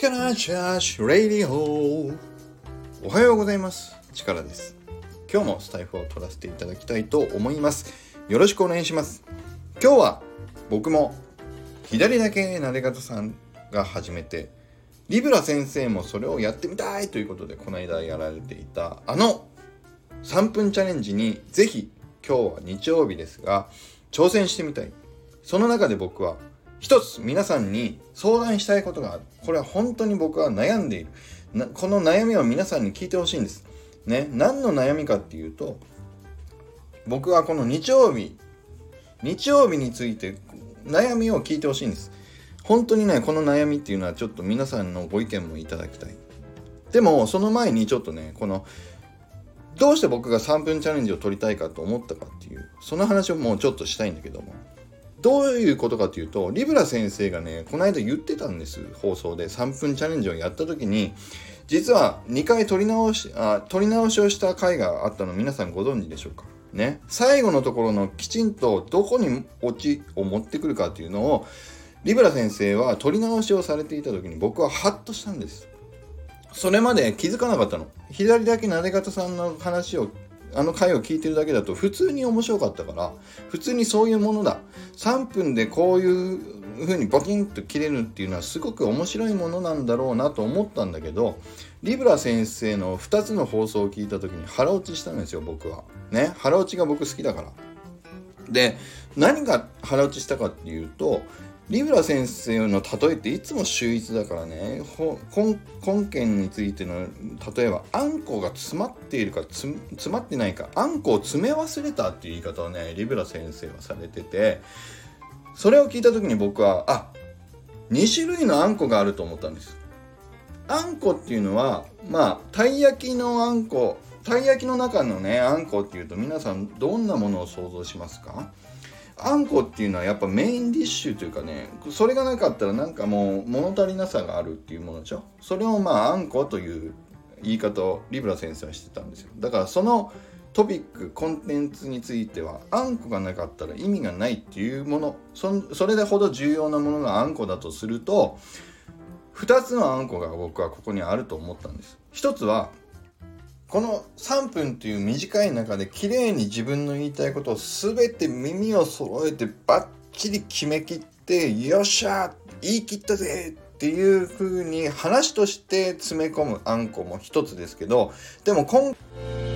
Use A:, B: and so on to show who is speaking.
A: ーチャーシュレイディオおはようございます。力です。今日もスタイフを取らせていただきたいと思います。よろしくお願いします。今日は僕も左だけなで方さんが始めてリブラ先生もそれをやってみたいということでこの間やられていたあの3分チャレンジにぜひ今日は日曜日ですが挑戦してみたい。その中で僕は一つ皆さんに相談したいことがある。これは本当に僕は悩んでいる。この悩みを皆さんに聞いてほしいんです。ね何の悩みかっていうと僕はこの日曜日日曜日について悩みを聞いてほしいんです。本当にねこの悩みっていうのはちょっと皆さんのご意見もいただきたい。でもその前にちょっとねこのどうして僕が3分チャレンジを取りたいかと思ったかっていうその話をもうちょっとしたいんだけども。どういうことかというとリブラ先生がねこの間言ってたんです放送で3分チャレンジをやった時に実は2回取り直しあ取り直しをした回があったの皆さんご存知でしょうか？ね最後のところのきちんとどこにオチを持ってくるかっていうのをリブラ先生は取り直しをされていた時に僕はハッとしたんですそれまで気づかなかったの。左だけなで方さんの話を、あの回を聞いてるだけだと普通に面白かったから、普通にそういうものだ。3分でこういう風にボキンと切れるっていうのはすごく面白いものなんだろうなと思ったんだけど、リブラ先生の2つの放送を聞いた時に腹落ちしたんですよ、僕は。ね？腹落ちが僕好きだから。で、何が腹落ちしたかっていうと、リブラ先生の例えっていつも秀逸だからね。根拠についての例えばあんこが詰まっているか詰まってないかあんこを詰め忘れたっていう言い方をねリブラ先生はされててそれを聞いた時に僕はあ2種類のあんこがあると思ったんです。あんこっていうのはまあたい焼きのあんこたい焼きの中のねあんこっていうと皆さんどんなものを想像しますか？あんこっていうのはやっぱメインディッシュというかねそれがなかったらなんかもう物足りなさがあるっていうものでしょ？それをまああんこという言い方をリブラ先生はしてたんですよ。だからそのトピックコンテンツについてはあんこがなかったら意味がないっていうものそれでほど重要なものがあんこだとすると2つのあんこが僕はここにあると思ったんです。一つはこの3分という短い中で綺麗に自分の言いたいことを全て耳を揃えてバッチリ決めきってよっしゃ言い切ったぜっていう風に話として詰め込むあんこも一つですけどでも今回